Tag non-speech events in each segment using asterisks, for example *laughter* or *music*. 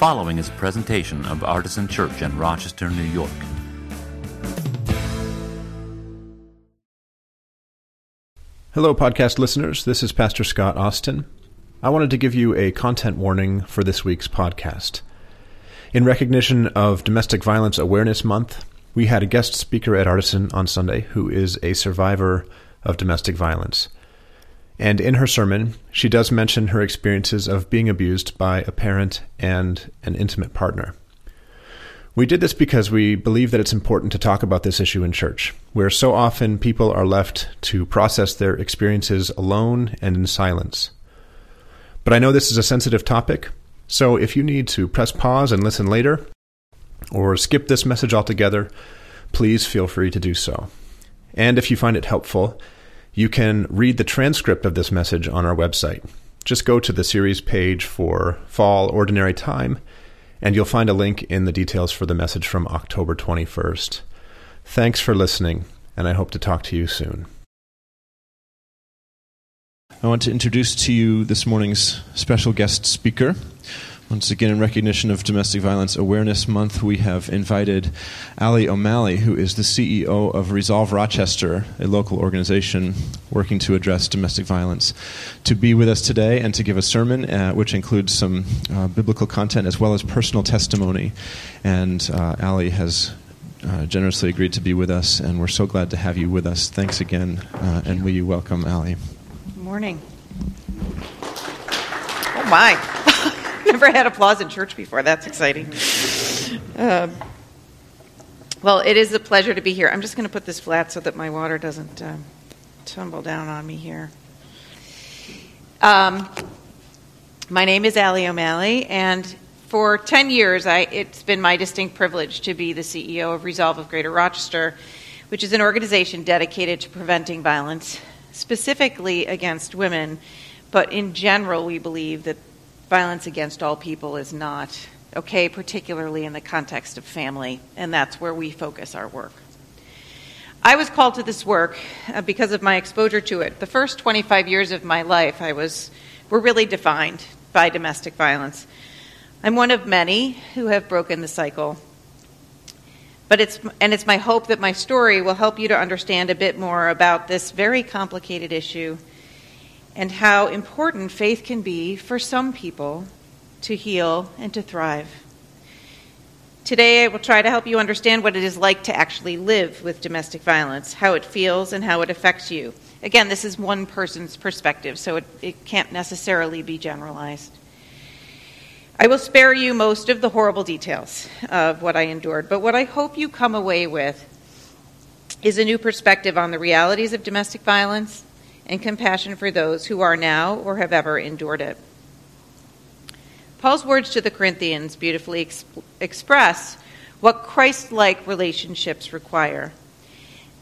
following is a presentation of Artisan Church in Rochester, New York. Hello, podcast listeners. This is Pastor Scott Austin. I wanted to give you a content warning for this week's podcast. In recognition of Domestic Violence Awareness Month, we had a guest speaker at Artisan on Sunday who is a survivor of domestic violence. And in her sermon, she does mention her experiences of being abused by a parent and an intimate partner. We did this because we believe that it's important to talk about this issue in church, where so often people are left to process their experiences alone and in silence. But I know this is a sensitive topic, so if you need to press pause and listen later, or skip this message altogether, please feel free to do so. And if you find it helpful, you can read the transcript of this message on our website. Just go to the series page for Fall Ordinary Time, and you'll find a link in the details for the message from October 21st. Thanks for listening, and I hope to talk to you soon. I want to introduce to you this morning's special guest speaker. Once again, in recognition of Domestic Violence Awareness Month, we have invited Ali O'Malley, who is the CEO of Resolve Rochester, a local organization working to address domestic violence, to be with us today and to give a sermon, uh, which includes some uh, biblical content as well as personal testimony. And uh, Ali has uh, generously agreed to be with us, and we're so glad to have you with us. Thanks again, uh, and will you welcome Ali? Good morning. Oh, my. *laughs* Never had applause in church before. That's exciting. Uh, well, it is a pleasure to be here. I'm just going to put this flat so that my water doesn't uh, tumble down on me here. Um, my name is Ali O'Malley, and for 10 years, I, it's been my distinct privilege to be the CEO of Resolve of Greater Rochester, which is an organization dedicated to preventing violence, specifically against women. But in general, we believe that violence against all people is not okay, particularly in the context of family, and that's where we focus our work. I was called to this work uh, because of my exposure to it. The first 25 years of my life, I was were really defined by domestic violence. I'm one of many who have broken the cycle. But it's and it's my hope that my story will help you to understand a bit more about this very complicated issue and how important faith can be for some people to heal and to thrive. Today, I will try to help you understand what it is like to actually live with domestic violence, how it feels, and how it affects you. Again, this is one person's perspective, so it, it can't necessarily be generalized. I will spare you most of the horrible details of what I endured, but what I hope you come away with is a new perspective on the realities of domestic violence and compassion for those who are now or have ever endured it. Paul's words to the Corinthians beautifully exp- express what Christ like relationships require.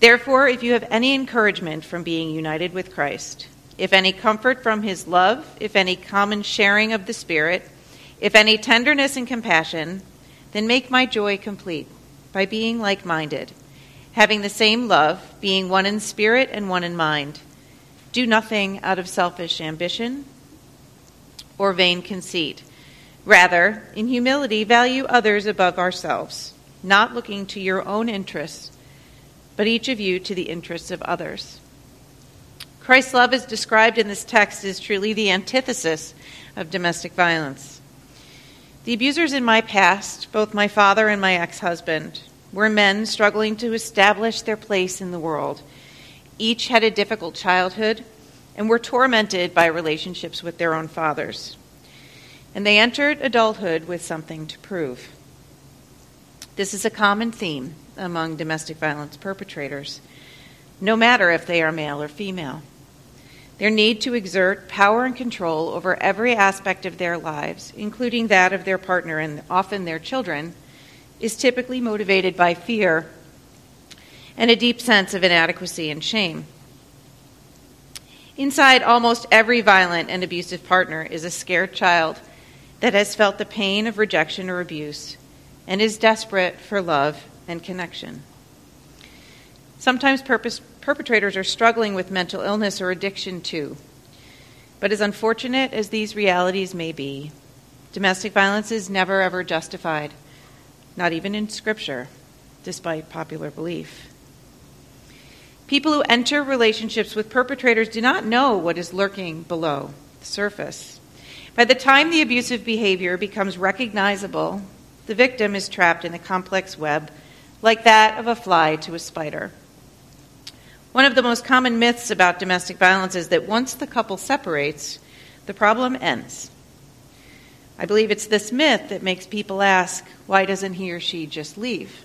Therefore, if you have any encouragement from being united with Christ, if any comfort from his love, if any common sharing of the Spirit, if any tenderness and compassion, then make my joy complete by being like minded, having the same love, being one in spirit and one in mind. Do nothing out of selfish ambition or vain conceit. Rather, in humility, value others above ourselves, not looking to your own interests, but each of you to the interests of others. Christ's love, as described in this text, is truly the antithesis of domestic violence. The abusers in my past, both my father and my ex husband, were men struggling to establish their place in the world each had a difficult childhood and were tormented by relationships with their own fathers. And they entered adulthood with something to prove. This is a common theme among domestic violence perpetrators, no matter if they are male or female. Their need to exert power and control over every aspect of their lives, including that of their partner and often their children, is typically motivated by fear and a deep sense of inadequacy and shame. Inside almost every violent and abusive partner is a scared child that has felt the pain of rejection or abuse and is desperate for love and connection. Sometimes purpose, perpetrators are struggling with mental illness or addiction too. But as unfortunate as these realities may be, Domestic violence is never ever justified, not even in Scripture, despite popular belief. People who enter relationships with perpetrators do not know what is lurking below the surface. By the time the abusive behavior becomes recognizable, the victim is trapped in a complex web like that of a fly to a spider. One of the most common myths about domestic violence is that once the couple separates, the problem ends. I believe it's this myth that makes people ask, why doesn't he or she just leave?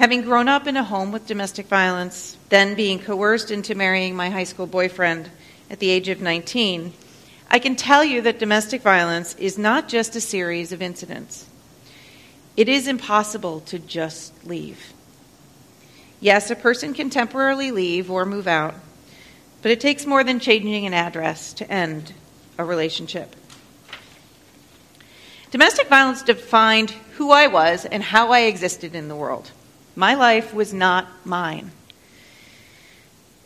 Having grown up in a home with domestic violence, then being coerced into marrying my high school boyfriend at the age of 19, I can tell you that domestic violence is not just a series of incidents. It is impossible to just leave. Yes, a person can temporarily leave or move out, but it takes more than changing an address to end a relationship. Domestic violence defined who I was and how I existed in the world. My life was not mine.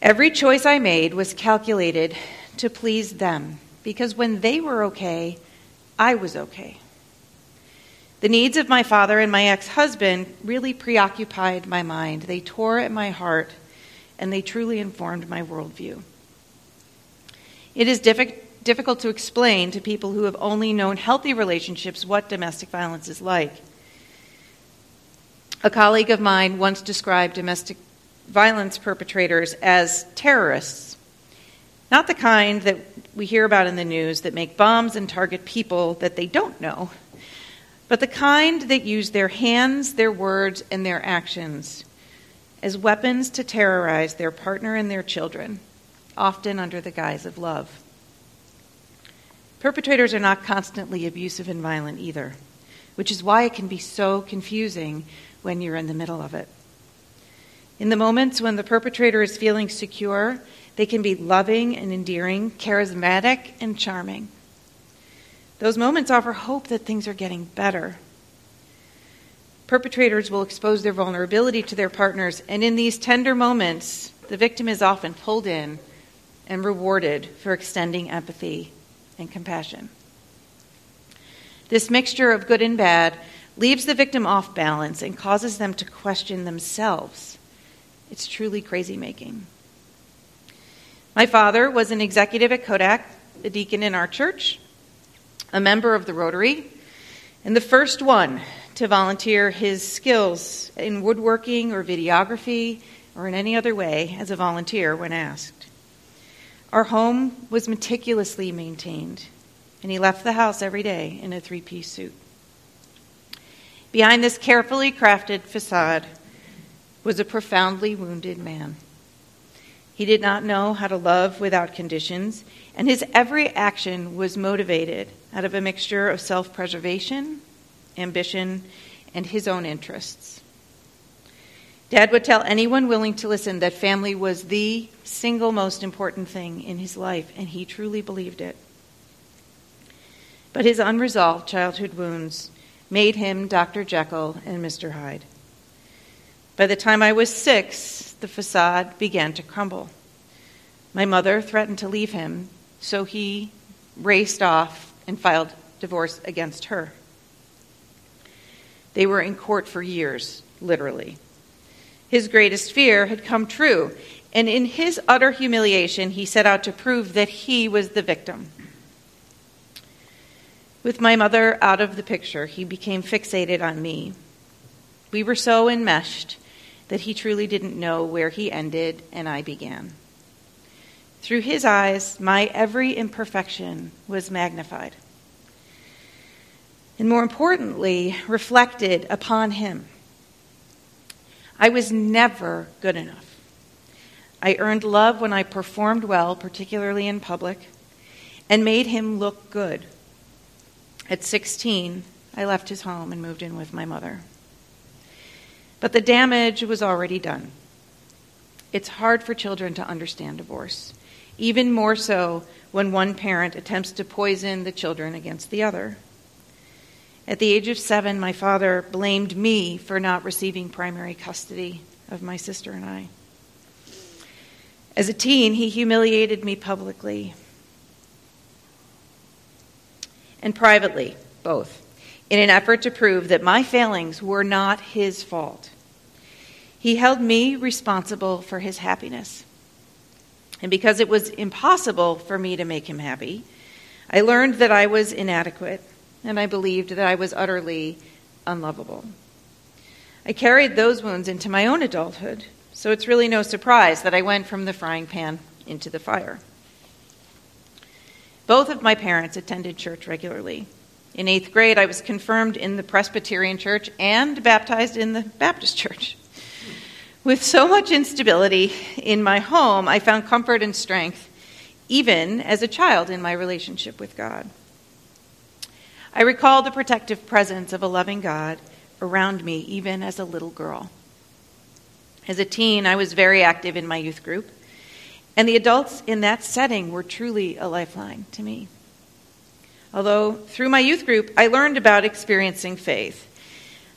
Every choice I made was calculated to please them because when they were okay, I was okay. The needs of my father and my ex husband really preoccupied my mind. They tore at my heart and they truly informed my worldview. It is diffi- difficult to explain to people who have only known healthy relationships what domestic violence is like. A colleague of mine once described domestic violence perpetrators as terrorists. Not the kind that we hear about in the news that make bombs and target people that they don't know, but the kind that use their hands, their words, and their actions as weapons to terrorize their partner and their children, often under the guise of love. Perpetrators are not constantly abusive and violent either, which is why it can be so confusing when you're in the middle of it. In the moments when the perpetrator is feeling secure, they can be loving and endearing, charismatic and charming. Those moments offer hope that things are getting better. Perpetrators will expose their vulnerability to their partners, and in these tender moments, the victim is often pulled in and rewarded for extending empathy and compassion. This mixture of good and bad leaves the victim off balance and causes them to question themselves. It's truly crazy making. My father was an executive at Kodak, a deacon in our church, a member of the Rotary, and the first one to volunteer his skills in woodworking or videography or in any other way as a volunteer when asked. Our home was meticulously maintained, and he left the house every day in a three piece suit. Behind this carefully crafted facade was a profoundly wounded man. He did not know how to love without conditions, and his every action was motivated out of a mixture of self preservation, ambition, and his own interests. Dad would tell anyone willing to listen that family was the single most important thing in his life, and he truly believed it. But his unresolved childhood wounds made him Dr. Jekyll and Mr. Hyde. By the time I was six, the facade began to crumble. My mother threatened to leave him, so he raced off and filed divorce against her. They were in court for years, literally. His greatest fear had come true, and in his utter humiliation, he set out to prove that he was the victim. With my mother out of the picture, he became fixated on me. We were so enmeshed that he truly didn't know where he ended and I began. Through his eyes, my every imperfection was magnified. And more importantly, reflected upon him. I was never good enough. I earned love when I performed well, particularly in public, and made him look good at 16, I left his home and moved in with my mother. But the damage was already done. It's hard for children to understand divorce, even more so when one parent attempts to poison the children against the other. At the age of seven, my father blamed me for not receiving primary custody of my sister and I. As a teen, he humiliated me publicly and privately, both, in an effort to prove that my failings were not his fault. He held me responsible for his happiness. And because it was impossible for me to make him happy, I learned that I was inadequate, and I believed that I was utterly unlovable. I carried those wounds into my own adulthood, so it's really no surprise that I went from the frying pan into the fire. Both of my parents attended church regularly. In eighth grade, I was confirmed in the Presbyterian church and baptized in the Baptist church. With so much instability in my home, I found comfort and strength, even as a child, in my relationship with God. I recall the protective presence of a loving God around me, even as a little girl. As a teen, I was very active in my youth group, and the adults in that setting were truly a lifeline to me. Although through my youth group, I learned about experiencing faith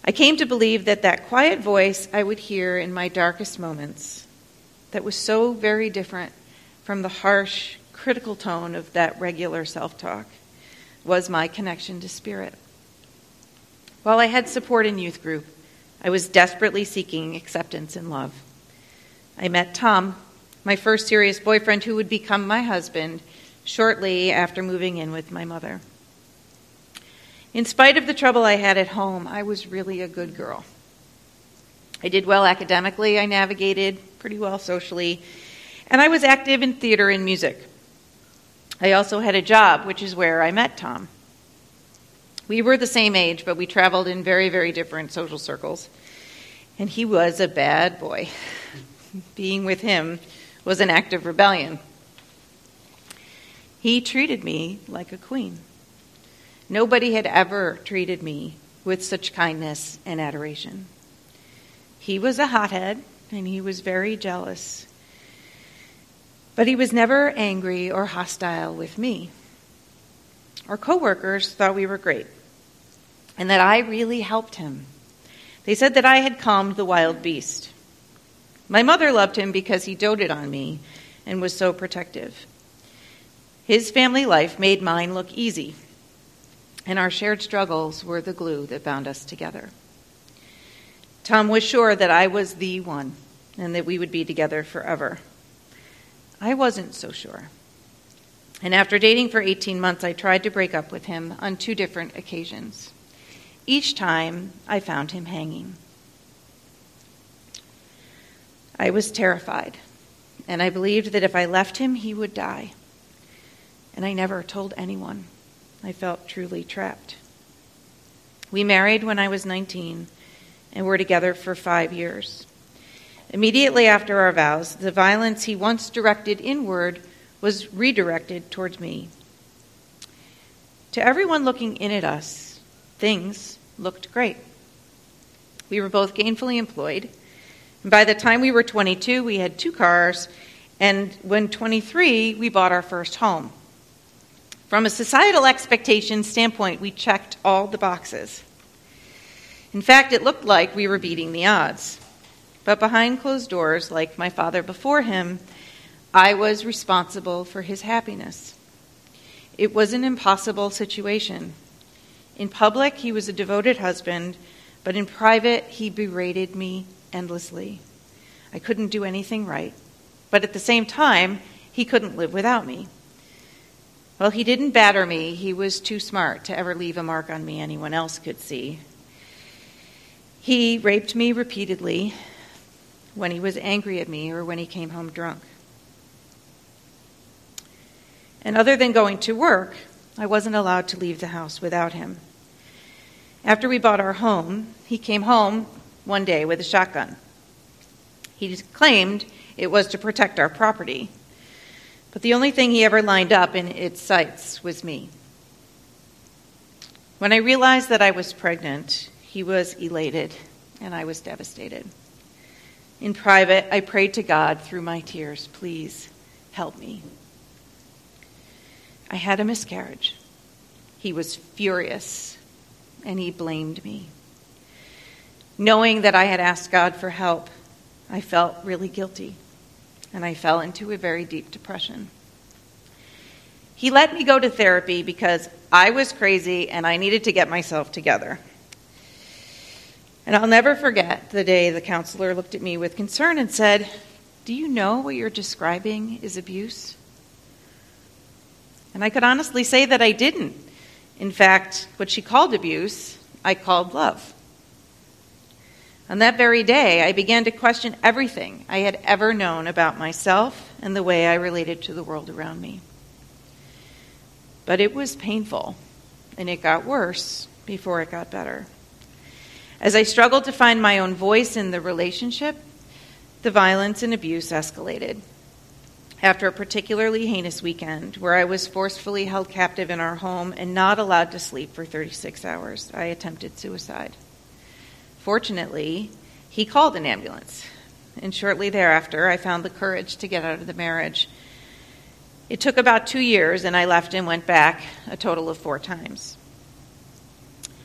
I came to believe that that quiet voice I would hear in my darkest moments, that was so very different from the harsh, critical tone of that regular self talk, was my connection to spirit. While I had support in youth group, I was desperately seeking acceptance and love. I met Tom, my first serious boyfriend who would become my husband, shortly after moving in with my mother. In spite of the trouble I had at home, I was really a good girl. I did well academically, I navigated pretty well socially, and I was active in theater and music. I also had a job, which is where I met Tom. We were the same age, but we traveled in very, very different social circles. And he was a bad boy. *laughs* Being with him was an act of rebellion. He treated me like a queen. Nobody had ever treated me with such kindness and adoration. He was a hothead and he was very jealous. But he was never angry or hostile with me. Our coworkers thought we were great and that I really helped him. They said that I had calmed the wild beast. My mother loved him because he doted on me and was so protective. His family life made mine look easy and our shared struggles were the glue that bound us together. Tom was sure that I was the one and that we would be together forever. I wasn't so sure. And after dating for 18 months, I tried to break up with him on two different occasions. Each time, I found him hanging. I was terrified, and I believed that if I left him, he would die. And I never told anyone. I felt truly trapped. We married when I was 19 and were together for five years. Immediately after our vows, the violence he once directed inward was redirected towards me. To everyone looking in at us, things looked great. We were both gainfully employed. By the time we were 22, we had two cars, and when 23, we bought our first home. From a societal expectation standpoint, we checked all the boxes. In fact, it looked like we were beating the odds. But behind closed doors, like my father before him, I was responsible for his happiness. It was an impossible situation. In public, he was a devoted husband, but in private, he berated me endlessly. I couldn't do anything right, but at the same time, he couldn't live without me. Well, he didn't batter me. He was too smart to ever leave a mark on me anyone else could see. He raped me repeatedly when he was angry at me or when he came home drunk. And other than going to work, I wasn't allowed to leave the house without him. After we bought our home, he came home one day with a shotgun. He claimed it was to protect our property. But the only thing he ever lined up in its sights was me. When I realized that I was pregnant, he was elated and I was devastated. In private, I prayed to God through my tears, please help me. I had a miscarriage. He was furious and he blamed me. Knowing that I had asked God for help, I felt really guilty and I fell into a very deep depression. He let me go to therapy because I was crazy and I needed to get myself together. And I'll never forget the day the counselor looked at me with concern and said, Do you know what you're describing is abuse? And I could honestly say that I didn't. In fact, what she called abuse, I called love. On that very day, I began to question everything I had ever known about myself and the way I related to the world around me. But it was painful, and it got worse before it got better. As I struggled to find my own voice in the relationship, the violence and abuse escalated. After a particularly heinous weekend where I was forcefully held captive in our home and not allowed to sleep for 36 hours, I attempted suicide. Fortunately, he called an ambulance, and shortly thereafter, I found the courage to get out of the marriage. It took about two years, and I left and went back a total of four times.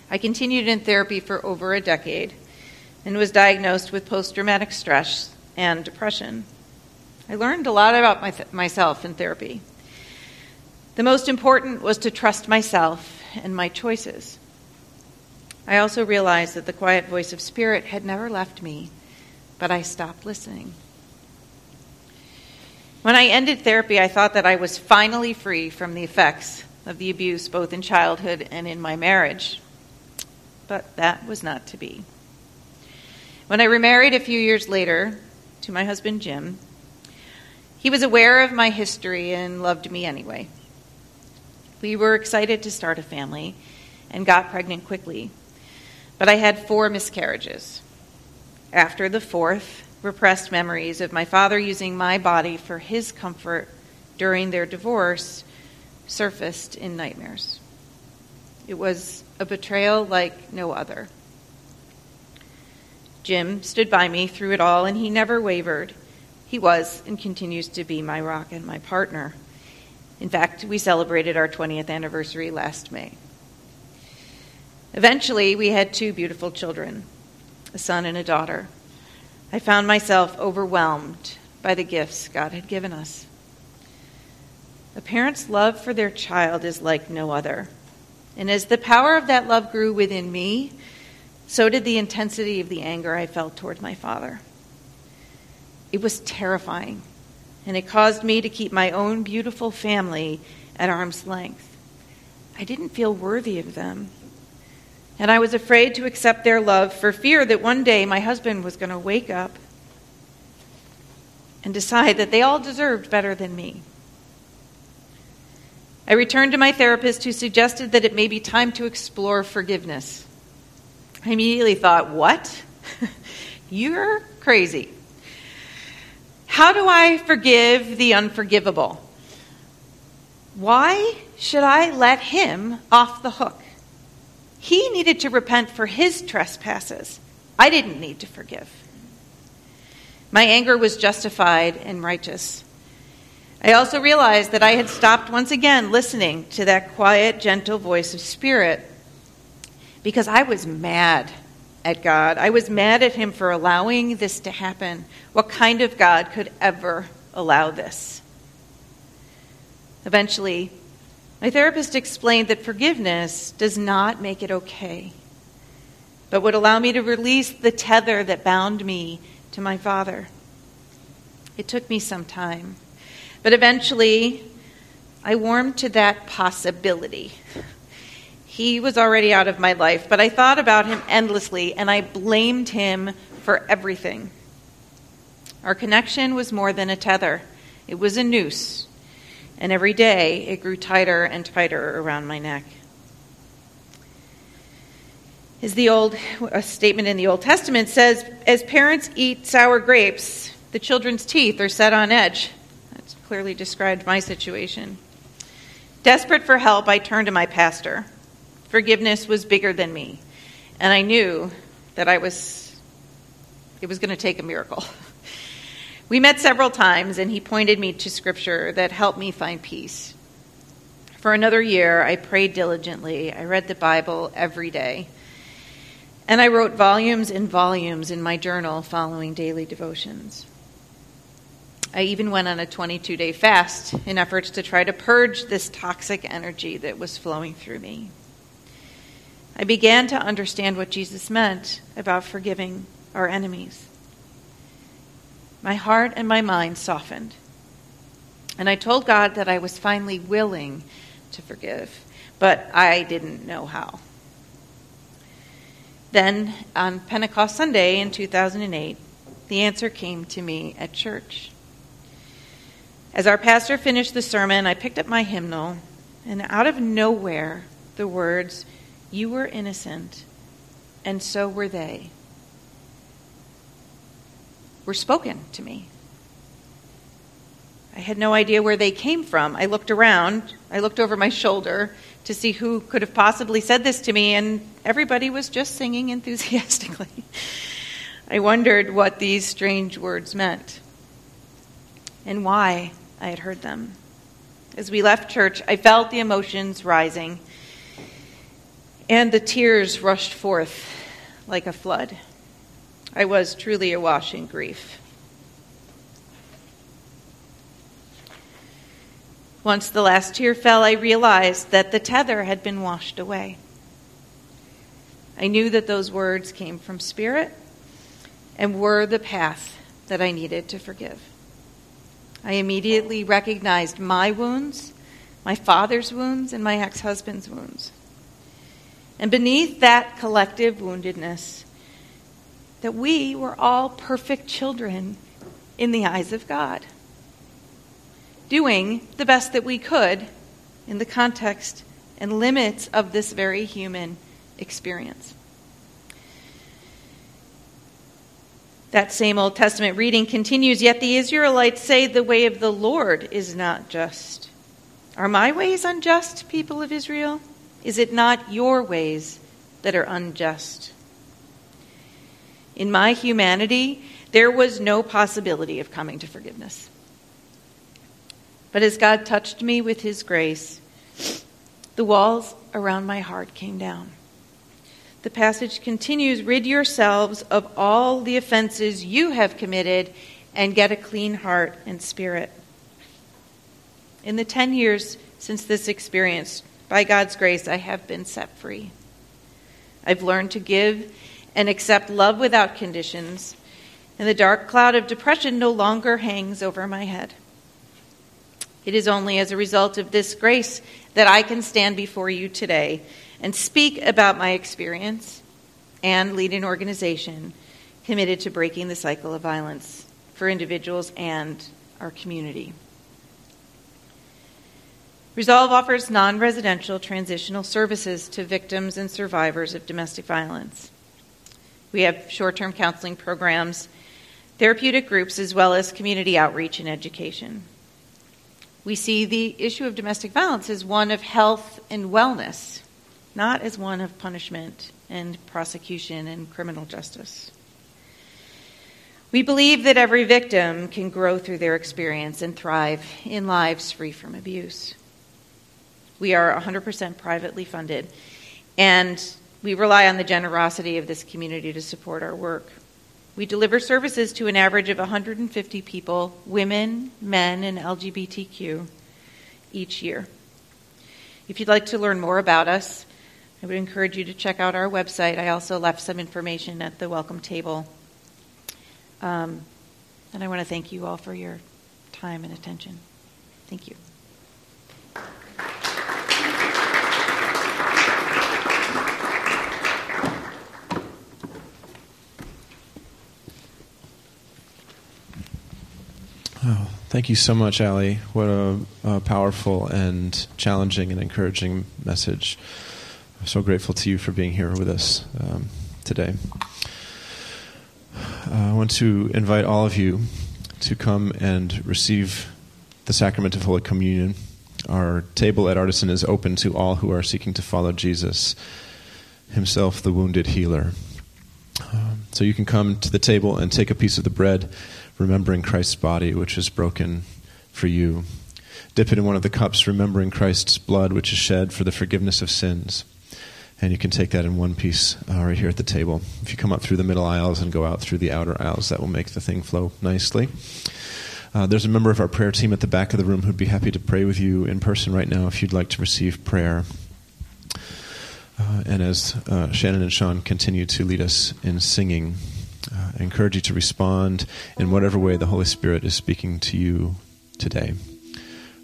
I continued in therapy for over a decade and was diagnosed with post traumatic stress and depression. I learned a lot about my th- myself in therapy. The most important was to trust myself and my choices. I also realized that the quiet voice of spirit had never left me, but I stopped listening. When I ended therapy, I thought that I was finally free from the effects of the abuse both in childhood and in my marriage but that was not to be. When I remarried a few years later to my husband Jim, he was aware of my history and loved me anyway. We were excited to start a family and got pregnant quickly, but I had four miscarriages. After the fourth, repressed memories of my father using my body for his comfort during their divorce surfaced in nightmares. It was a betrayal like no other. Jim stood by me through it all, and he never wavered. He was and continues to be my rock and my partner. In fact, we celebrated our 20th anniversary last May. Eventually, we had two beautiful children a son and a daughter. I found myself overwhelmed by the gifts God had given us. A parent's love for their child is like no other. And as the power of that love grew within me, so did the intensity of the anger I felt toward my father. It was terrifying, and it caused me to keep my own beautiful family at arm's length. I didn't feel worthy of them. And I was afraid to accept their love for fear that one day my husband was going to wake up and decide that they all deserved better than me. I returned to my therapist who suggested that it may be time to explore forgiveness. I immediately thought, What? *laughs* You're crazy. How do I forgive the unforgivable? Why should I let him off the hook? He needed to repent for his trespasses. I didn't need to forgive. My anger was justified and righteous. I also realized that I had stopped once again listening to that quiet, gentle voice of spirit because I was mad at God. I was mad at Him for allowing this to happen. What kind of God could ever allow this? Eventually, my therapist explained that forgiveness does not make it okay, but would allow me to release the tether that bound me to my Father. It took me some time. But eventually, I warmed to that possibility. He was already out of my life, but I thought about him endlessly and I blamed him for everything. Our connection was more than a tether, it was a noose. And every day it grew tighter and tighter around my neck. As the old a statement in the Old Testament says, as parents eat sour grapes, the children's teeth are set on edge That's clearly described my situation. Desperate for help, I turned to my pastor. Forgiveness was bigger than me, and I knew that I was it was going to take a miracle. *laughs* We met several times, and he pointed me to scripture that helped me find peace. For another year, I prayed diligently. I read the Bible every day. And I wrote volumes and volumes in my journal following daily devotions. I even went on a 22 day fast in efforts to try to purge this toxic energy that was flowing through me. I began to understand what Jesus meant about forgiving our enemies. My heart and my mind softened. And I told God that I was finally willing to forgive, but I didn't know how. Then, on Pentecost Sunday in 2008, the answer came to me at church. As our pastor finished the sermon, I picked up my hymnal, and out of nowhere, the words, You were innocent, and so were they, were spoken to me. I had no idea where they came from. I looked around, I looked over my shoulder to see who could have possibly said this to me, and everybody was just singing enthusiastically. *laughs* I wondered what these strange words meant and why I had heard them. As we left church, I felt the emotions rising, and the tears rushed forth like a flood. I was truly awash in grief. Once the last tear fell, I realized that the tether had been washed away. I knew that those words came from Spirit and were the path that I needed to forgive. I immediately recognized my wounds, my father's wounds, and my ex husband's wounds. And beneath that collective woundedness, that we were all perfect children in the eyes of God, doing the best that we could in the context and limits of this very human experience. That same Old Testament reading continues Yet the Israelites say the way of the Lord is not just. Are my ways unjust, people of Israel? Is it not your ways that are unjust? In my humanity, there was no possibility of coming to forgiveness. But as God touched me with his grace, the walls around my heart came down the passage continues Rid yourselves of all the offenses you have committed and get a clean heart and spirit. In the 10 years since this experience, by God's grace, I have been set free. I've learned to give and accept love without conditions, and the dark cloud of depression no longer hangs over my head. It is only as a result of this grace that I can stand before you today and speak about my experience and lead an organization committed to breaking the cycle of violence for individuals and our community. Resolve offers non residential transitional services to victims and survivors of domestic violence. We have short term counseling programs, therapeutic groups, as well as community outreach and education. We see the issue of domestic violence as one of health and wellness not as one of punishment and prosecution and criminal justice. We believe that every victim can grow through their experience and thrive in lives free from abuse. We are 100% privately funded, and we rely on the generosity of this community to support our work. We deliver services to an average of 150 people, women, men, and LGBTQ, each year. If you'd like to learn more about us, I would encourage you to check out our website. I also left some information at the welcome table. Um, and I want to thank you all for your time and attention. Thank you. Oh, thank you so much, Ali. What a, a powerful and challenging and encouraging message. I'm so grateful to you for being here with us um, today. Uh, I want to invite all of you to come and receive the sacrament of Holy Communion. Our table at Artisan is open to all who are seeking to follow Jesus, Himself, the wounded healer. Um, so you can come to the table and take a piece of the bread, remembering Christ's body, which is broken for you. Dip it in one of the cups, remembering Christ's blood, which is shed for the forgiveness of sins. And you can take that in one piece uh, right here at the table. If you come up through the middle aisles and go out through the outer aisles, that will make the thing flow nicely. Uh, there's a member of our prayer team at the back of the room who'd be happy to pray with you in person right now if you'd like to receive prayer. Uh, and as uh, Shannon and Sean continue to lead us in singing, I encourage you to respond in whatever way the Holy Spirit is speaking to you today.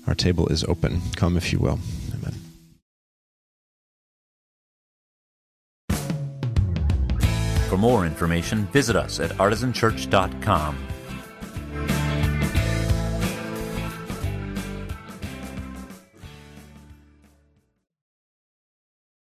Our table is open. Come if you will. Amen. For more information, visit us at artisanchurch.com.